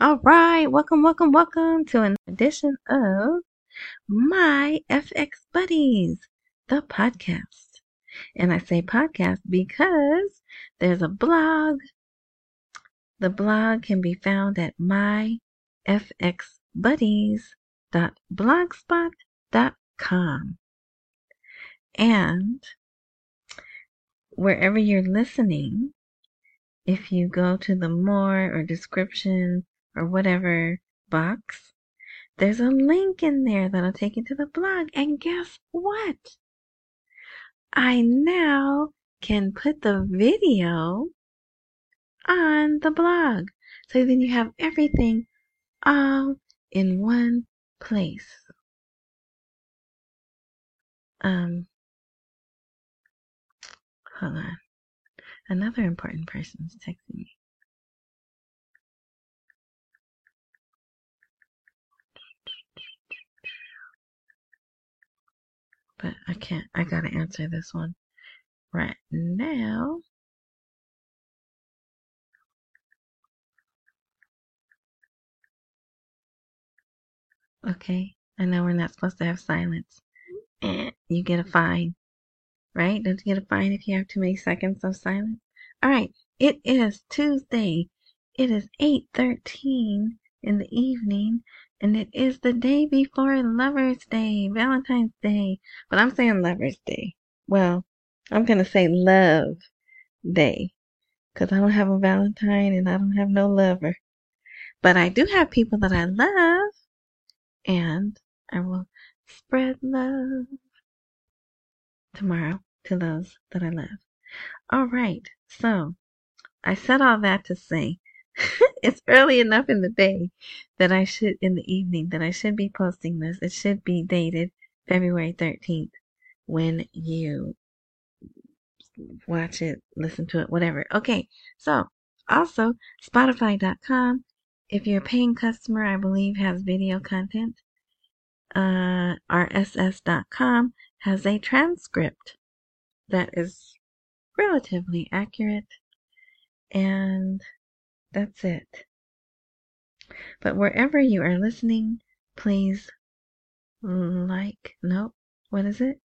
All right, welcome, welcome, welcome to an edition of My FX Buddies, the podcast. And I say podcast because there's a blog. The blog can be found at myfxbuddies.blogspot.com. And wherever you're listening, if you go to the more or description or whatever box, there's a link in there that'll take you to the blog. And guess what? I now can put the video on the blog. So then you have everything all in one place. Um, hold on. Another important person is texting me. But I can't, I gotta answer this one right now. Okay, I know we're not supposed to have silence. Eh, you get a fine right? Don't you get a fine if you have too many seconds of silence? All right, it is Tuesday. It is 8:13 in the evening, and it is the day before Lover's Day, Valentine's Day. But I'm saying Lover's Day. Well, I'm gonna say Love Day, cause I don't have a Valentine and I don't have no lover. But I do have people that I love, and I will spread love tomorrow to those that I love. All right, so I said all that to say it's early enough in the day that I should, in the evening, that I should be posting this. It should be dated February 13th when you watch it, listen to it, whatever. Okay, so also Spotify.com. If you're a paying customer, I believe has video content. Uh, RSS.com has a transcript that is relatively accurate, and that's it. But wherever you are listening, please like, nope, what is it?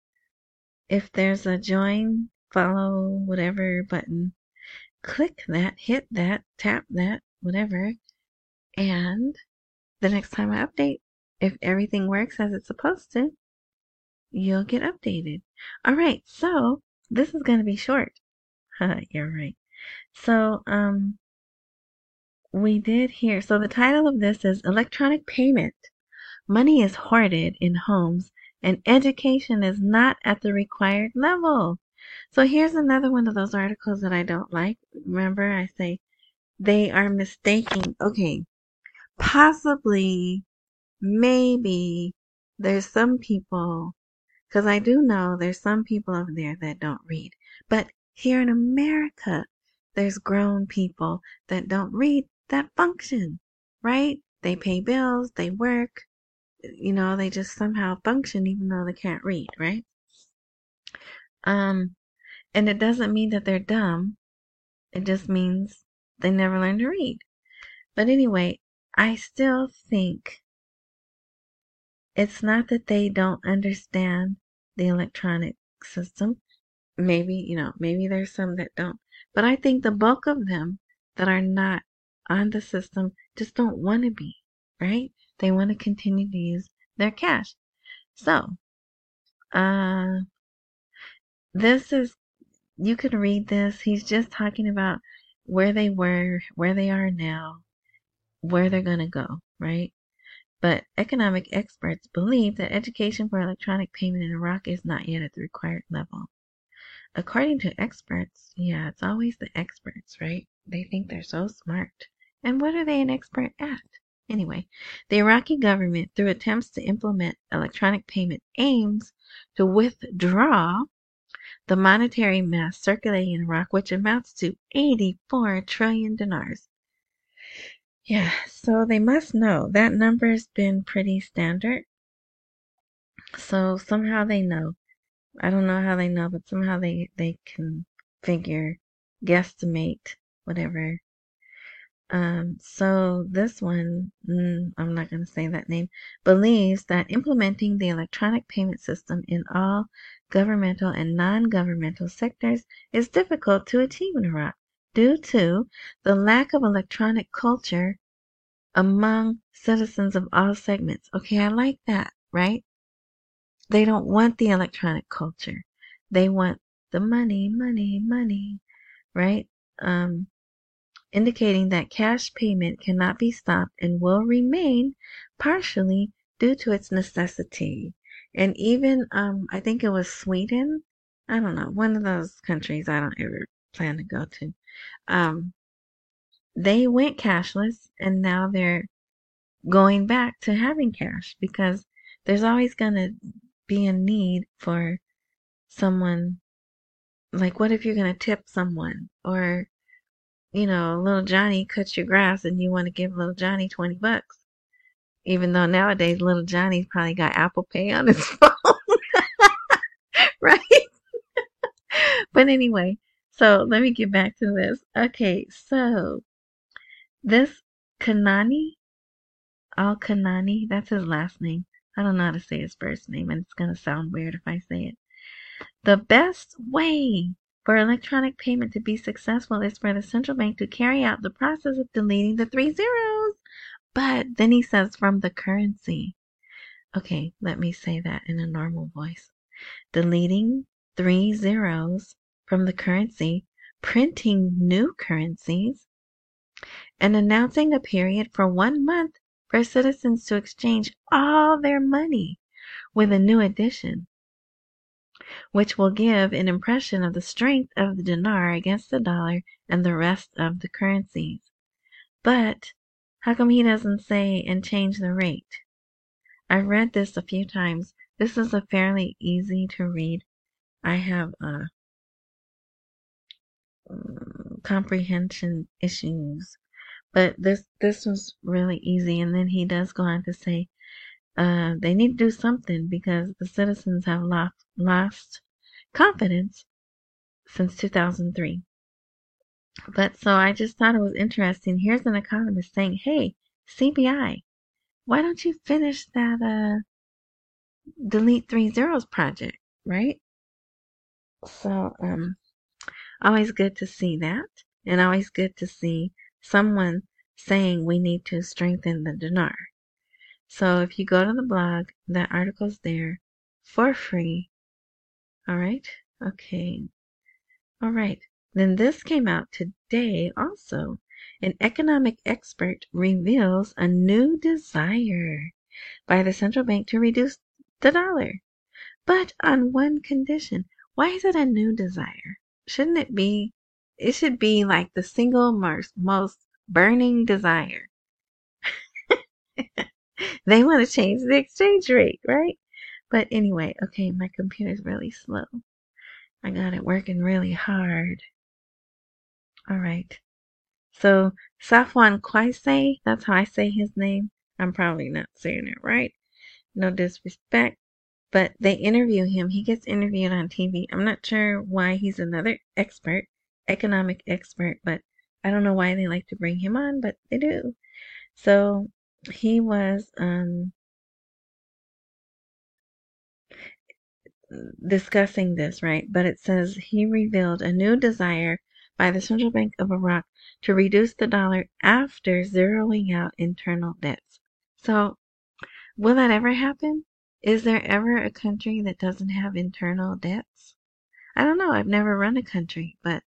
If there's a join, follow, whatever button, click that, hit that, tap that, whatever, and the next time I update, if everything works as it's supposed to, you'll get updated. All right, so this is going to be short. You're right. So, um, we did hear. So the title of this is Electronic Payment. Money is hoarded in homes and education is not at the required level. So here's another one of those articles that I don't like. Remember, I say they are mistaking. Okay, possibly, maybe there's some people because I do know there's some people over there that don't read. But here in America, there's grown people that don't read that function, right? They pay bills, they work, you know, they just somehow function even though they can't read, right? Um, and it doesn't mean that they're dumb. It just means they never learned to read. But anyway, I still think it's not that they don't understand the electronic system. Maybe, you know, maybe there's some that don't. But I think the bulk of them that are not on the system just don't want to be, right? They want to continue to use their cash. So, uh, this is, you can read this. He's just talking about where they were, where they are now, where they're going to go, right? But economic experts believe that education for electronic payment in Iraq is not yet at the required level. According to experts, yeah, it's always the experts, right? They think they're so smart. And what are they an expert at? Anyway, the Iraqi government, through attempts to implement electronic payment, aims to withdraw the monetary mass circulating in Iraq, which amounts to 84 trillion dinars, yeah, so they must know that number's been pretty standard. So somehow they know. I don't know how they know, but somehow they, they can figure, guesstimate, whatever. Um, so this one, mm, I'm not going to say that name, believes that implementing the electronic payment system in all governmental and non-governmental sectors is difficult to achieve in Iraq due to the lack of electronic culture among citizens of all segments. Okay, I like that, right? They don't want the electronic culture. They want the money, money, money, right? Um, indicating that cash payment cannot be stopped and will remain partially due to its necessity. And even, um, I think it was Sweden. I don't know, one of those countries I don't ever plan to go to. Um, they went cashless and now they're going back to having cash because there's always going to be a need for someone like what if you're going to tip someone or you know, little Johnny cuts your grass and you want to give little Johnny 20 bucks. Even though nowadays little Johnny's probably got Apple Pay on his phone. right? but anyway, so let me get back to this. Okay, so this Kanani, Al Kanani, that's his last name. I don't know how to say his first name, and it's going to sound weird if I say it. The best way for electronic payment to be successful is for the central bank to carry out the process of deleting the three zeros. But then he says from the currency. Okay, let me say that in a normal voice. Deleting three zeros from the currency, printing new currencies, and announcing a period for one month for citizens to exchange all their money with a new edition which will give an impression of the strength of the dinar against the dollar and the rest of the currencies. But how come he doesn't say and change the rate? I've read this a few times. This is a fairly easy to read. I have uh, comprehension issues, but this this was really easy. And then he does go on to say uh, they need to do something because the citizens have lost, lost confidence since 2003. But so I just thought it was interesting. Here's an economist saying, hey, CBI, why don't you finish that uh, delete three zeros project, right? So, um, always good to see that, and always good to see someone saying we need to strengthen the dinar. So if you go to the blog, that article's there for free. All right. Okay. All right. Then this came out today also. An economic expert reveals a new desire by the central bank to reduce the dollar. But on one condition. Why is it a new desire? Shouldn't it be, it should be like the single most, most burning desire. They want to change the exchange rate, right? But anyway, okay, my computer's really slow. I got it working really hard. All right. So Safwan Quaise, that's how I say his name. I'm probably not saying it right. No disrespect. But they interview him. He gets interviewed on TV. I'm not sure why he's another expert, economic expert, but I don't know why they like to bring him on, but they do. So he was um, discussing this, right? But it says he revealed a new desire by the Central Bank of Iraq to reduce the dollar after zeroing out internal debts. So, will that ever happen? Is there ever a country that doesn't have internal debts? I don't know. I've never run a country, but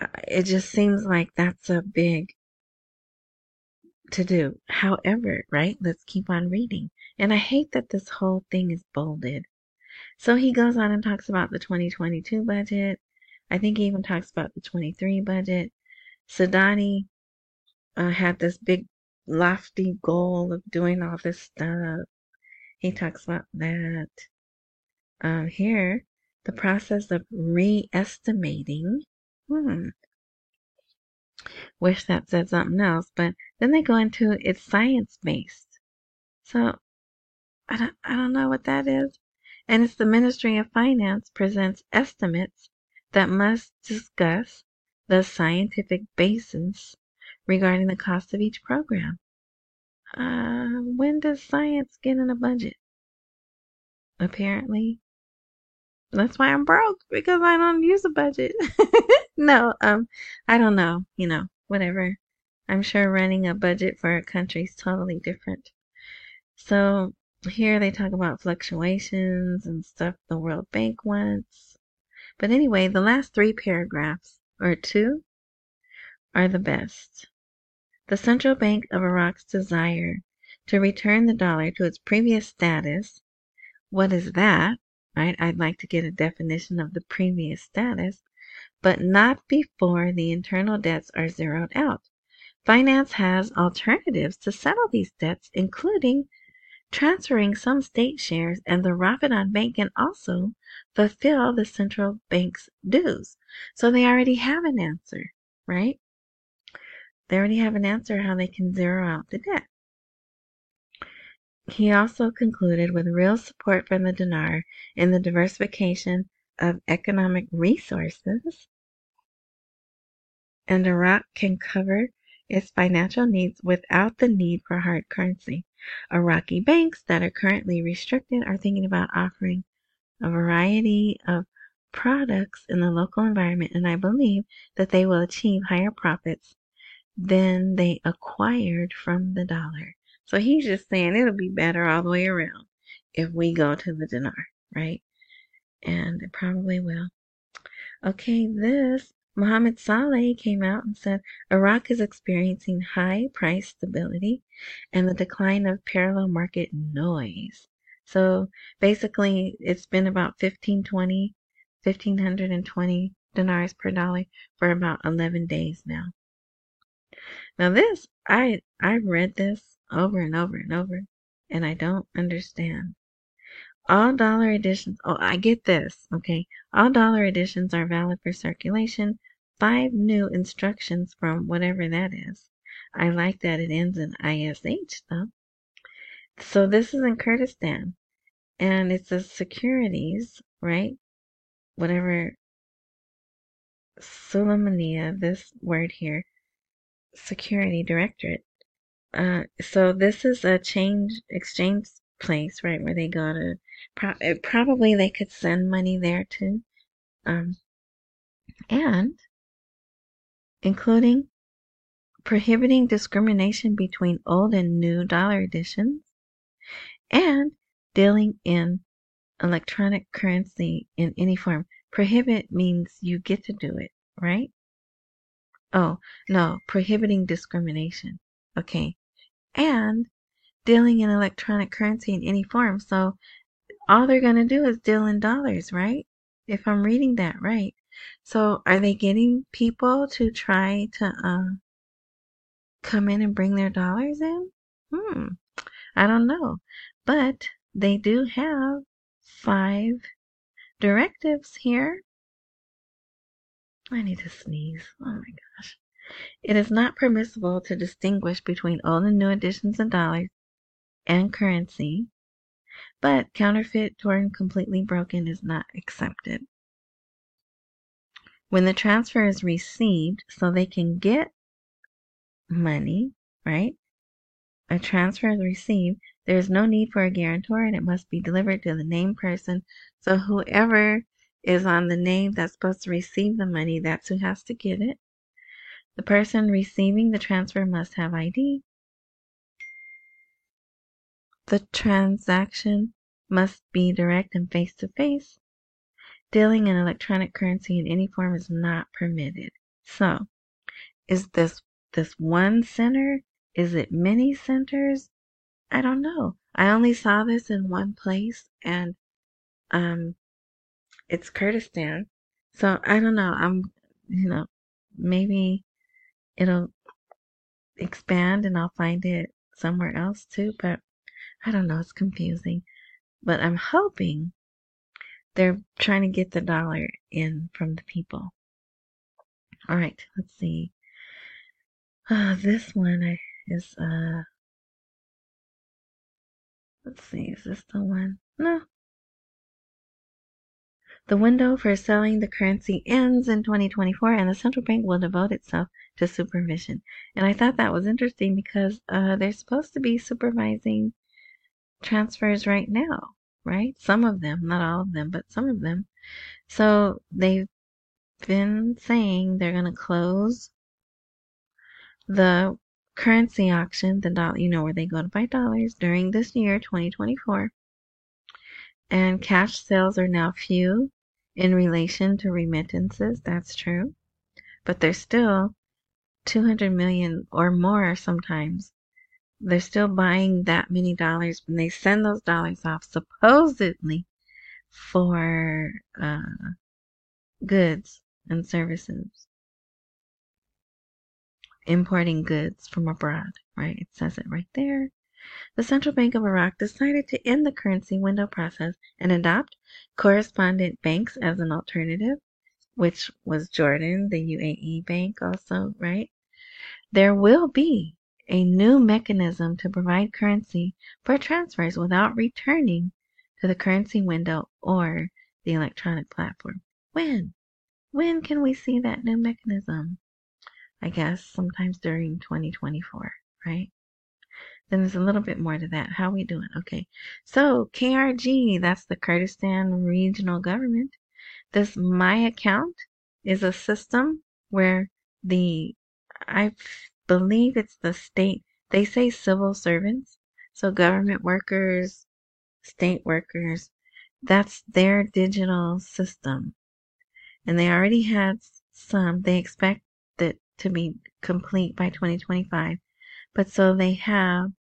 uh, it just seems like that's a big to do. However, right, let's keep on reading. And I hate that this whole thing is bolded. So he goes on and talks about the 2022 budget. I think he even talks about the 23 budget. Sadani uh, had this big lofty goal of doing all this stuff. He talks about that. Uh, here, the process of re-estimating. Hmm, Wish that said something else, but then they go into it's science based. So I don't I don't know what that is. And it's the Ministry of Finance presents estimates that must discuss the scientific basis regarding the cost of each program. Uh, when does science get in a budget? Apparently. That's why I'm broke because I don't use a budget. no, um, I don't know, you know, whatever. I'm sure running a budget for a country is totally different. So here they talk about fluctuations and stuff the World Bank wants. But anyway, the last three paragraphs, or two, are the best. The Central Bank of Iraq's desire to return the dollar to its previous status. What is that? Right? I'd like to get a definition of the previous status, but not before the internal debts are zeroed out. Finance has alternatives to settle these debts, including transferring some state shares, and the Rafidain Bank can also fulfill the central bank's dues. So they already have an answer, right? They already have an answer how they can zero out the debt. He also concluded with real support from the dinar in the diversification of economic resources, and Iraq can cover its financial needs without the need for hard currency. Iraqi banks that are currently restricted are thinking about offering a variety of products in the local environment, and I believe that they will achieve higher profits than they acquired from the dollar. So he's just saying it'll be better all the way around if we go to the dinar, right? And it probably will. Okay, this Mohammed Saleh came out and said Iraq is experiencing high price stability and the decline of parallel market noise. So basically, it's been about 1520, 1520 dinars per dollar for about 11 days now. Now this, I I've read this over and over and over, and I don't understand. All dollar editions, oh, I get this, okay. All dollar editions are valid for circulation. Five new instructions from whatever that is. I like that it ends in ISH though. So this is in Kurdistan. And it's a securities, right? Whatever Suleimania, this word here, security directorate. Uh, so this is a change exchange place, right, where they go to Pro- probably they could send money there too. Um, and including prohibiting discrimination between old and new dollar editions and dealing in electronic currency in any form. Prohibit means you get to do it, right? Oh, no, prohibiting discrimination. Okay. And dealing in electronic currency in any form. So all they're going to do is deal in dollars, right? If I'm reading that right. So are they getting people to try to uh, come in and bring their dollars in? Hmm. I don't know. But they do have five directives here. I need to sneeze. Oh my gosh. It is not permissible to distinguish between old and new editions of dollars and currency but counterfeit torn completely broken is not accepted. When the transfer is received, so they can get money, right? A transfer is received, there is no need for a guarantor and it must be delivered to the named person. So whoever is on the name that's supposed to receive the money, that's who has to get it. The person receiving the transfer must have ID. The transaction must be direct and face to face. Dealing in electronic currency in any form is not permitted. So, is this this one center? Is it many centers? I don't know. I only saw this in one place and um it's Kurdistan. So I don't know. I'm you know, maybe it'll expand and I'll find it somewhere else too, but I don't know, it's confusing. But I'm hoping they're trying to get the dollar in from the people. All right, let's see. Uh, this one is, uh, let's see, is this the one? No. The window for selling the currency ends in 2024, and the central bank will devote itself to supervision. And I thought that was interesting because uh, they're supposed to be supervising transfers right now, right? Some of them, not all of them, but some of them. So they've been saying they're going to close the currency auction, the dollar, you know, where they go to buy dollars during this year, 2024. And cash sales are now few in relation to remittances. That's true. But they're still 200 million or more sometimes. They're still buying that many dollars when they send those dollars off, supposedly for uh, goods and services. Importing goods from abroad, right? It says it right there. The Central Bank of Iraq decided to end the currency window process and adopt correspondent banks as an alternative, which was Jordan, the UAE bank also, right? There will be a new mechanism to provide currency for transfers without returning to the currency window or the electronic platform. When? When can we see that new mechanism? I guess sometimes during 2024, right? Then there's a little bit more to that. How we doing? Okay. So KRG, that's the Kurdistan Regional Government. This My Account is a system where the, I believe it's the state, they say civil servants. So government workers, state workers, that's their digital system and they already had some. They expect it to be complete by 2025. But so they have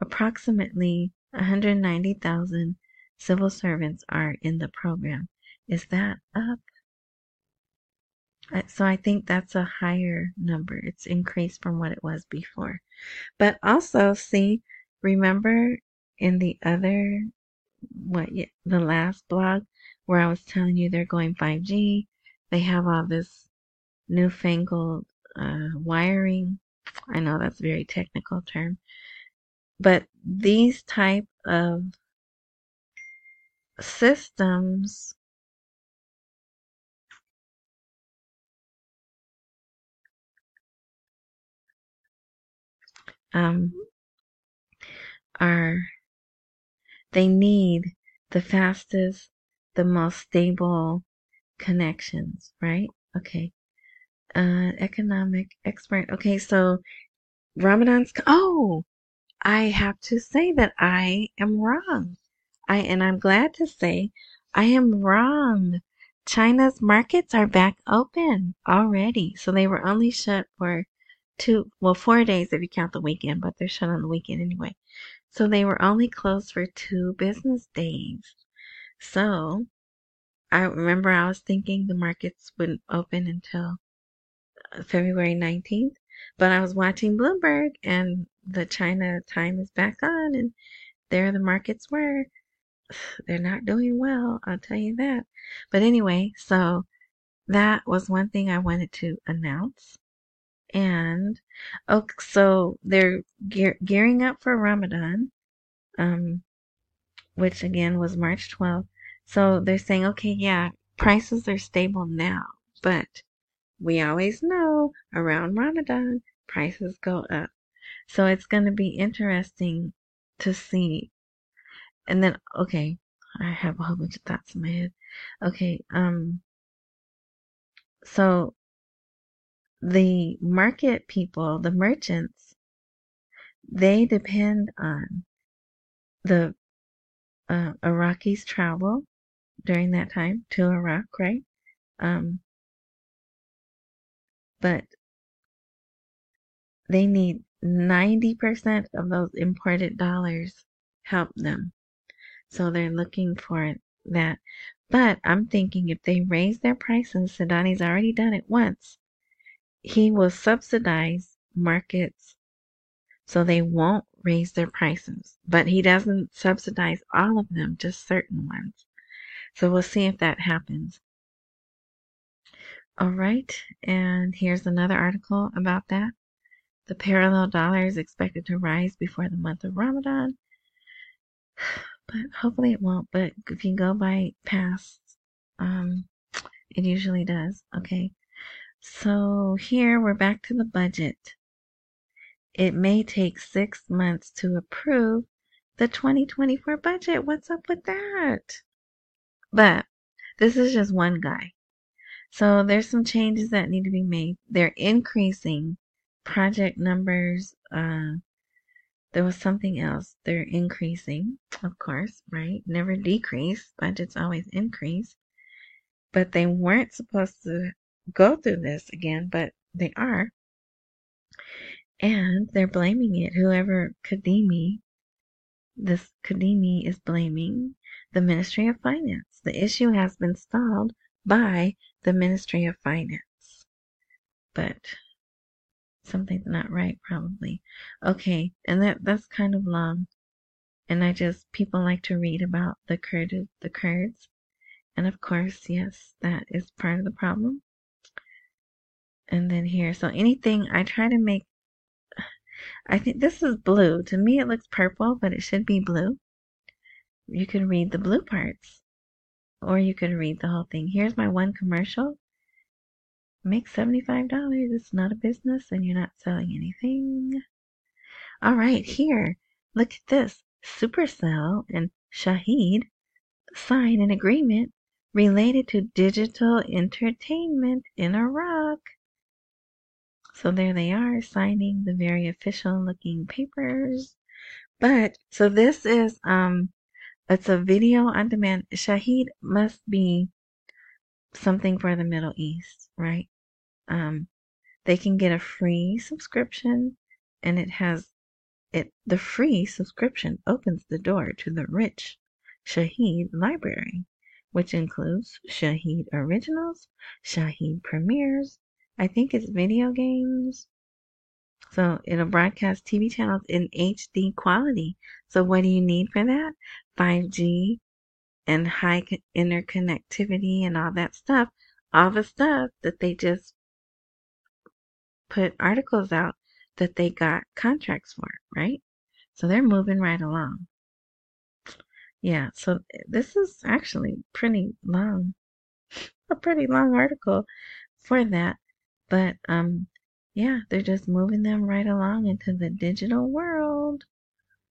approximately 190,000 civil servants are in the program. Is that up? So I think that's a higher number. It's increased from what it was before. But also, see, remember in the other, what, the last blog where I was telling you they're going 5G they have all this newfangled uh, wiring. I know that's a very technical term, but these type of systems um, are they need the fastest, the most stable connections, right? Okay. Uh, economic expert. Okay, so Ramadan's. Oh, I have to say that I am wrong. I and I'm glad to say I am wrong. China's markets are back open already. So they were only shut for two, well, four days if you count the weekend, but they're shut on the weekend anyway. So they were only closed for two business days. So I remember I was thinking the markets wouldn't open until uh, February 19th, but I was watching Bloomberg and the China time is back on and there the markets were. They're not doing well, I'll tell you that. But anyway, so that was one thing I wanted to announce. And oh, so they're gear, gearing up for Ramadan, um, which again was March 12th. So they're saying, okay, yeah, prices are stable now, but we always know around Ramadan, prices go up. So it's going to be interesting to see. And then, okay, I have a whole bunch of thoughts in my head. Okay, um, so the market people, the merchants, they depend on the uh, Iraqis travel during that time to Iraq, right? Um, but they need 90% of those imported dollars help them. So they're looking for that. But I'm thinking if they raise their prices, Sadani's already done it once. He will subsidize markets so they won't raise their prices. But he doesn't subsidize all of them, just certain ones. So we'll see if that happens. All right, and here's another article about that. The parallel dollar is expected to rise before the month of Ramadan, but hopefully it won't. But if you go by past Um, it usually does. Okay. So here we're back to the budget. It may take six months to approve the 2024 budget. What's up with that? But this is just one guy. So there's some changes that need to be made. They're increasing project numbers. Uh, there was something else. They're increasing, of course, right? Never decrease. Budgets always increase. But they weren't supposed to go through this again, but they are. And they're blaming it. Whoever Kadimi, this Kadimi is blaming the Ministry of Finance. The issue has been stalled by the Ministry of Finance. But something's not right probably. Okay, and that that's kind of long. And I just people like to read about the Kurd the Kurds. And of course, yes, that is part of the problem. And then here, so anything I try to make I think this is blue. To me it looks purple, but it should be blue. You can read the blue parts. Or you could read the whole thing. Here's my one commercial. Make $75. It's not a business and you're not selling anything. All right, here. Look at this. Supercell and Shahid sign an agreement related to digital entertainment in Iraq. So there they are signing the very official looking papers. But so this is um it's a video on demand. Shahid must be something for the Middle East, right? Um, they can get a free subscription, and it has it. The free subscription opens the door to the rich Shahid library, which includes Shahid originals, Shahid premieres. I think it's video games. So it'll broadcast TV channels in HD quality. So what do you need for that? 5G and high interconnectivity and all that stuff. All the stuff that they just put articles out that they got contracts for, right? So they're moving right along. Yeah, so this is actually pretty long, a pretty long article for that. But um, yeah, they're just moving them right along into the digital world.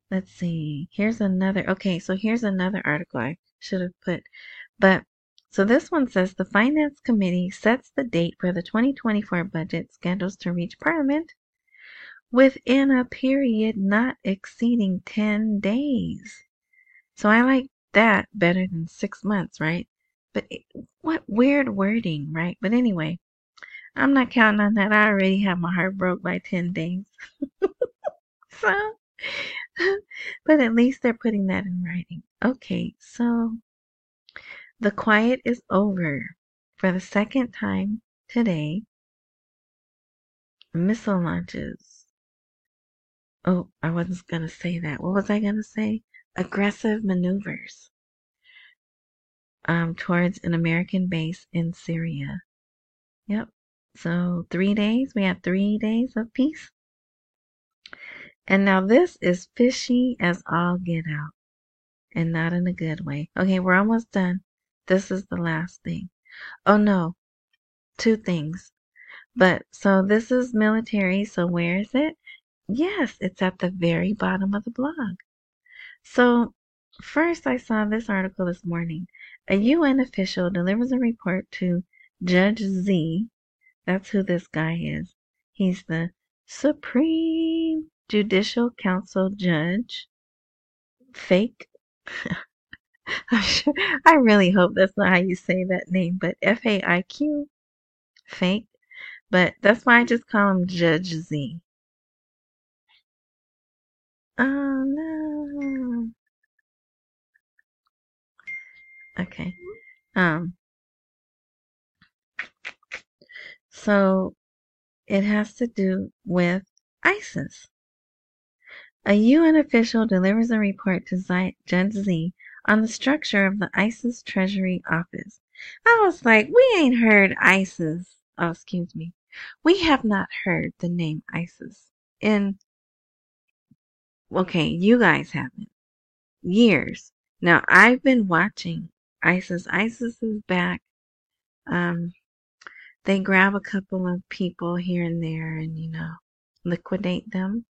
Let's see. Here's another. Okay, so here's another article I should have put. But so this one says the Finance Committee sets the date for the 2024 budget schedules to reach Parliament within a period not exceeding 10 days. So I like that better than six months, right? But it, what weird wording, right? But anyway, I'm not counting on that. I already have my heart broke by 10 days. so, but at least they're putting that in writing. Okay, so the quiet is over for the second time today. Missile launches. Oh, I wasn't going to say that. What was I going to say? Aggressive maneuvers um, towards an American base in Syria. Yep. So three days, we had three days of peace. And now this is fishy as all get out. And not in a good way. Okay, we're almost done. This is the last thing. Oh no, two things. But so this is military, so where is it? Yes, it's at the very bottom of the blog. So first I saw this article this morning. A UN official delivers a report to Judge Z, that's who this guy is. He's the Supreme Judicial Council Judge. Fake. I really hope that's not how you say that name, but F A I Q. Fake. But that's why I just call him Judge Z. Oh no. Okay. Um So it has to do with ISIS. A UN official delivers a report to Gen Z on the structure of the ISIS Treasury Office. I was like, we ain't heard ISIS. Oh, excuse me. We have not heard the name ISIS in, okay, you guys haven't. Years. Now, I've been watching ISIS. ISIS is back. Um, they grab a couple of people here and there and, you know, liquidate them.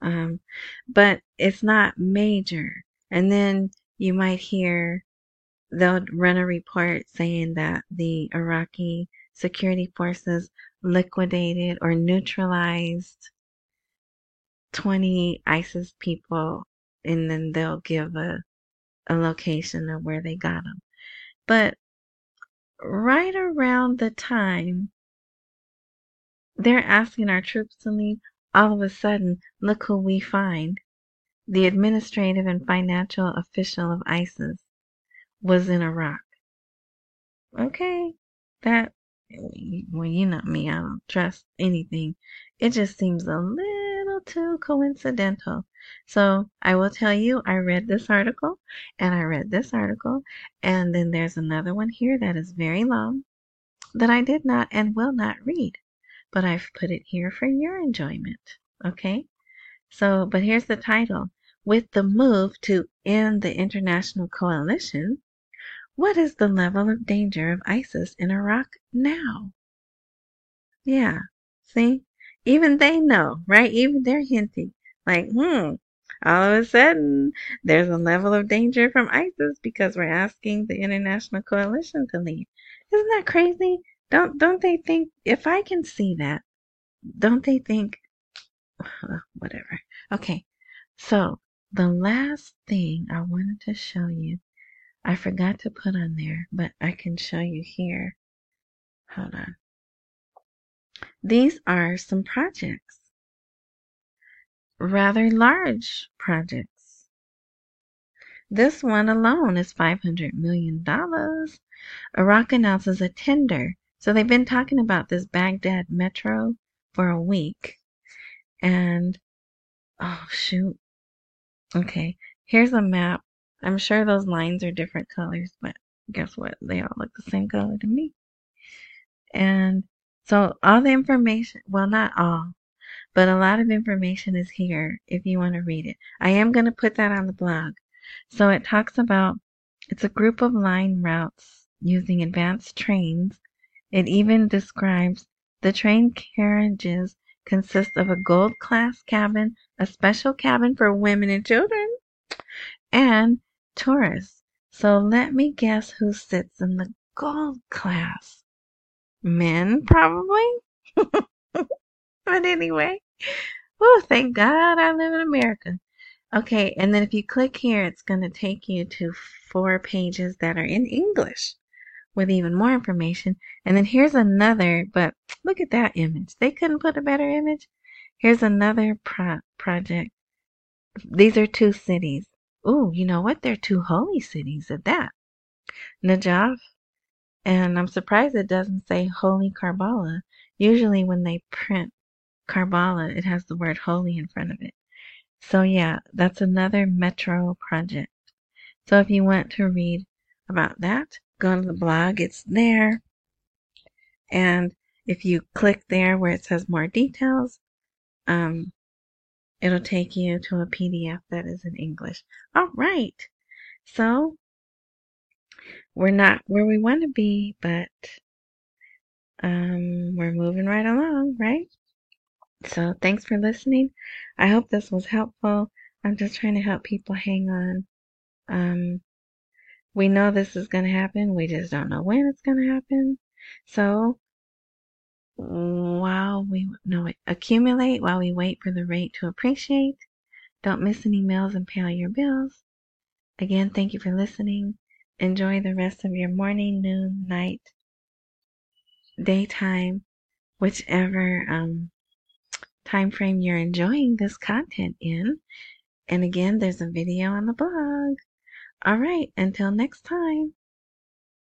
Um, but it's not major. And then you might hear they'll run a report saying that the Iraqi security forces liquidated or neutralized 20 ISIS people, and then they'll give a, a location of where they got them. But right around the time they're asking our troops to leave, all of a sudden, look who we find. The administrative and financial official of ISIS was in Iraq. Okay, that, well, you know me, I don't trust anything. It just seems a little too coincidental. So I will tell you, I read this article and I read this article, and then there's another one here that is very long that I did not and will not read, but I've put it here for your enjoyment. Okay? So, but here's the title. With the move to end the international coalition, what is the level of danger of ISIS in Iraq now? Yeah, see? Even they know, right? Even they're hinting. Like, hmm, all of a sudden, there's a level of danger from ISIS because we're asking the international coalition to leave. Isn't that crazy? Don't don't they think if I can see that, don't they think whatever. Okay. So, the last thing I wanted to show you I forgot to put on there, but I can show you here. Hold on. These are some projects. Rather large projects. This one alone is $500 million. Iraq announces a tender. So they've been talking about this Baghdad metro for a week. And, oh shoot. Okay, here's a map I'm sure those lines are different colors, but guess what? They all look the same color to me. And so all the information, well, not all, but a lot of information is here if you want to read it. I am going to put that on the blog. So it talks about, it's a group of line routes using advanced trains. It even describes the train carriages consist of a gold class cabin, a special cabin for women and children, and tourists. So let me guess who sits in the gold class. Men, probably. but anyway, oh, thank God I live in America. Okay, and then if you click here, it's going to take you to four pages that are in English with even more information. And then here's another, but look at that image. They couldn't put a better image. Here's another pro project. These are two cities. Ooh, you know what? They're two holy cities at that. Najaf, and I'm surprised it doesn't say Holy Karbala. Usually when they print Karbala, it has the word holy in front of it. So yeah, that's another metro project. So if you want to read about that, go to the blog. It's there. And if you click there where it says more details, um, it'll take you to a PDF that is in English. All right. So we're not where we want to be, but um, we're moving right along, right? So thanks for listening. I hope this was helpful. I'm just trying to help people hang on. Um, we know this is going to happen. We just don't know when it's going to happen. So while we no accumulate while we wait for the rate to appreciate. Don't miss any meals and pay all your bills. Again, thank you for listening. Enjoy the rest of your morning, noon, night, daytime, whichever um, time frame you're enjoying this content in. And again, there's a video on the blog. All right, until next time.